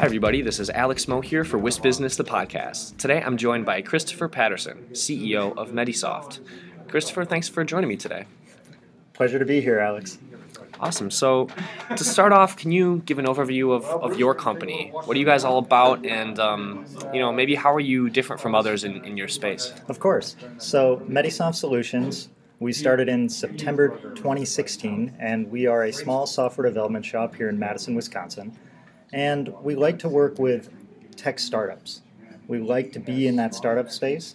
Hi, everybody. This is Alex Moe here for WIS Business, the podcast. Today I'm joined by Christopher Patterson, CEO of Medisoft. Christopher, thanks for joining me today. Pleasure to be here, Alex. Awesome. So, to start off, can you give an overview of, of your company? What are you guys all about? And, um, you know, maybe how are you different from others in, in your space? Of course. So, Medisoft Solutions, we started in September 2016, and we are a small software development shop here in Madison, Wisconsin. And we like to work with tech startups. We like to be in that startup space,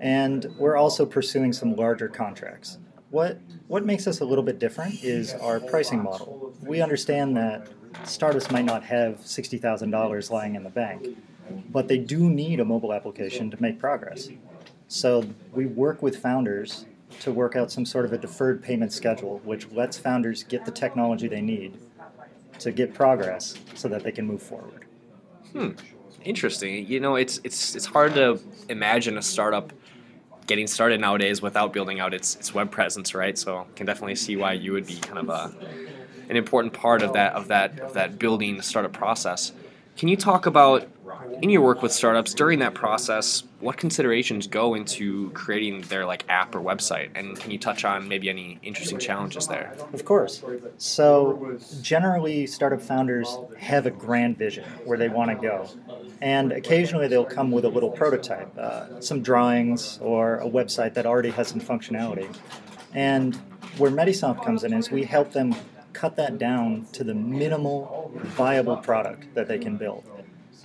and we're also pursuing some larger contracts. What what makes us a little bit different is our pricing model. We understand that startups might not have sixty thousand dollars lying in the bank, but they do need a mobile application to make progress. So we work with founders to work out some sort of a deferred payment schedule, which lets founders get the technology they need to get progress so that they can move forward. Hmm. Interesting. You know, it's it's it's hard to imagine a startup getting started nowadays without building out its, its web presence, right? So I can definitely see why you would be kind of a, an important part of that of that of that building startup process. Can you talk about in your work with startups during that process, what considerations go into creating their like app or website, and can you touch on maybe any interesting challenges there? Of course. So generally, startup founders have a grand vision where they want to go, and occasionally they'll come with a little prototype, uh, some drawings, or a website that already has some functionality. And where Medisoft comes in is we help them cut that down to the minimal viable product that they can build.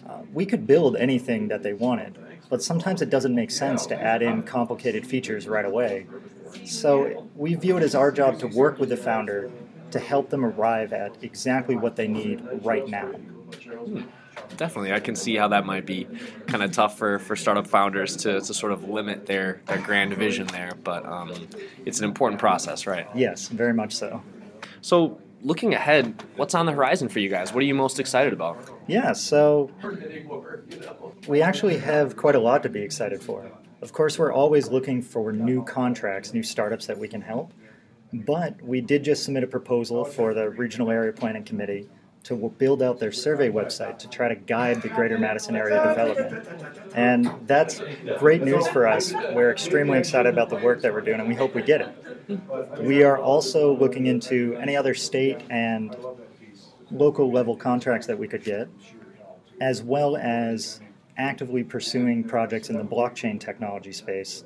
Uh, we could build anything that they wanted, but sometimes it doesn't make sense to add in complicated features right away. So we view it as our job to work with the founder to help them arrive at exactly what they need right now. Hmm. Definitely, I can see how that might be kind of tough for, for startup founders to, to sort of limit their, their grand vision there, but um, it's an important process, right? Yes, very much so. So, looking ahead, what's on the horizon for you guys? What are you most excited about? Yeah, so we actually have quite a lot to be excited for. Of course, we're always looking for new contracts, new startups that we can help. But we did just submit a proposal for the Regional Area Planning Committee to build out their survey website to try to guide the greater Madison area development. And that's great news for us. We're extremely excited about the work that we're doing, and we hope we get it. We are also looking into any other state and local level contracts that we could get, as well as actively pursuing projects in the blockchain technology space.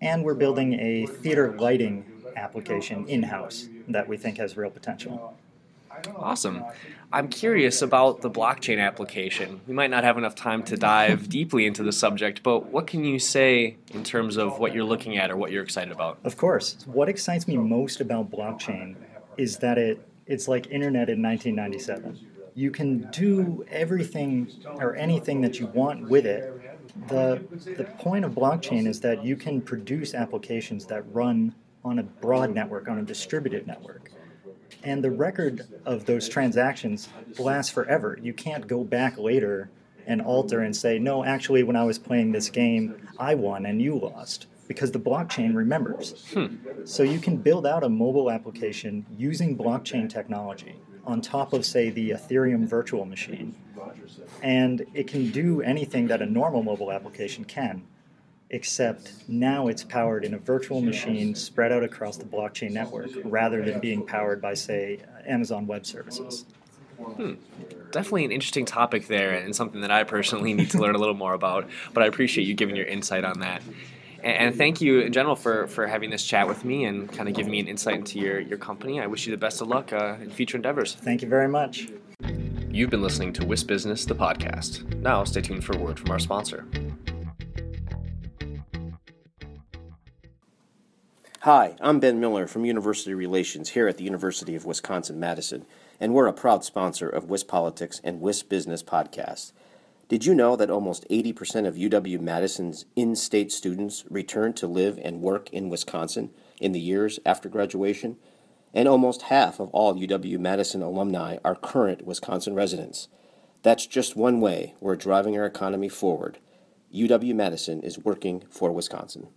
And we're building a theater lighting application in house that we think has real potential. Awesome. I'm curious about the blockchain application. We might not have enough time to dive deeply into the subject, but what can you say in terms of what you're looking at or what you're excited about? Of course. What excites me most about blockchain is that it it's like internet in 1997. You can do everything or anything that you want with it. The the point of blockchain is that you can produce applications that run on a broad network, on a distributed network and the record of those transactions lasts forever. You can't go back later and alter and say, no, actually, when I was playing this game, I won and you lost, because the blockchain remembers. Hmm. So you can build out a mobile application using blockchain technology on top of, say, the Ethereum virtual machine. And it can do anything that a normal mobile application can except now it's powered in a virtual machine spread out across the blockchain network rather than being powered by, say, Amazon Web Services. Hmm. Definitely an interesting topic there, and something that I personally need to learn a little more about. But I appreciate you giving your insight on that. And, thank you in general for, for having this chat with me and kind of giving me an insight into your, your company. I wish you the best of luck uh, in future endeavors. Thank you very much. You've been listening to WIS Business, the podcast. Now, stay tuned for a word from our sponsor. Hi, I'm Ben Miller from University Relations here at the University of Wisconsin Madison, and we're a proud sponsor of WIS Politics and WIS Business Podcasts. Did you know that almost 80% of UW Madison's in state students return to live and work in Wisconsin in the years after graduation? And almost half of all UW Madison alumni are current Wisconsin residents. That's just one way we're driving our economy forward. UW Madison is working for Wisconsin.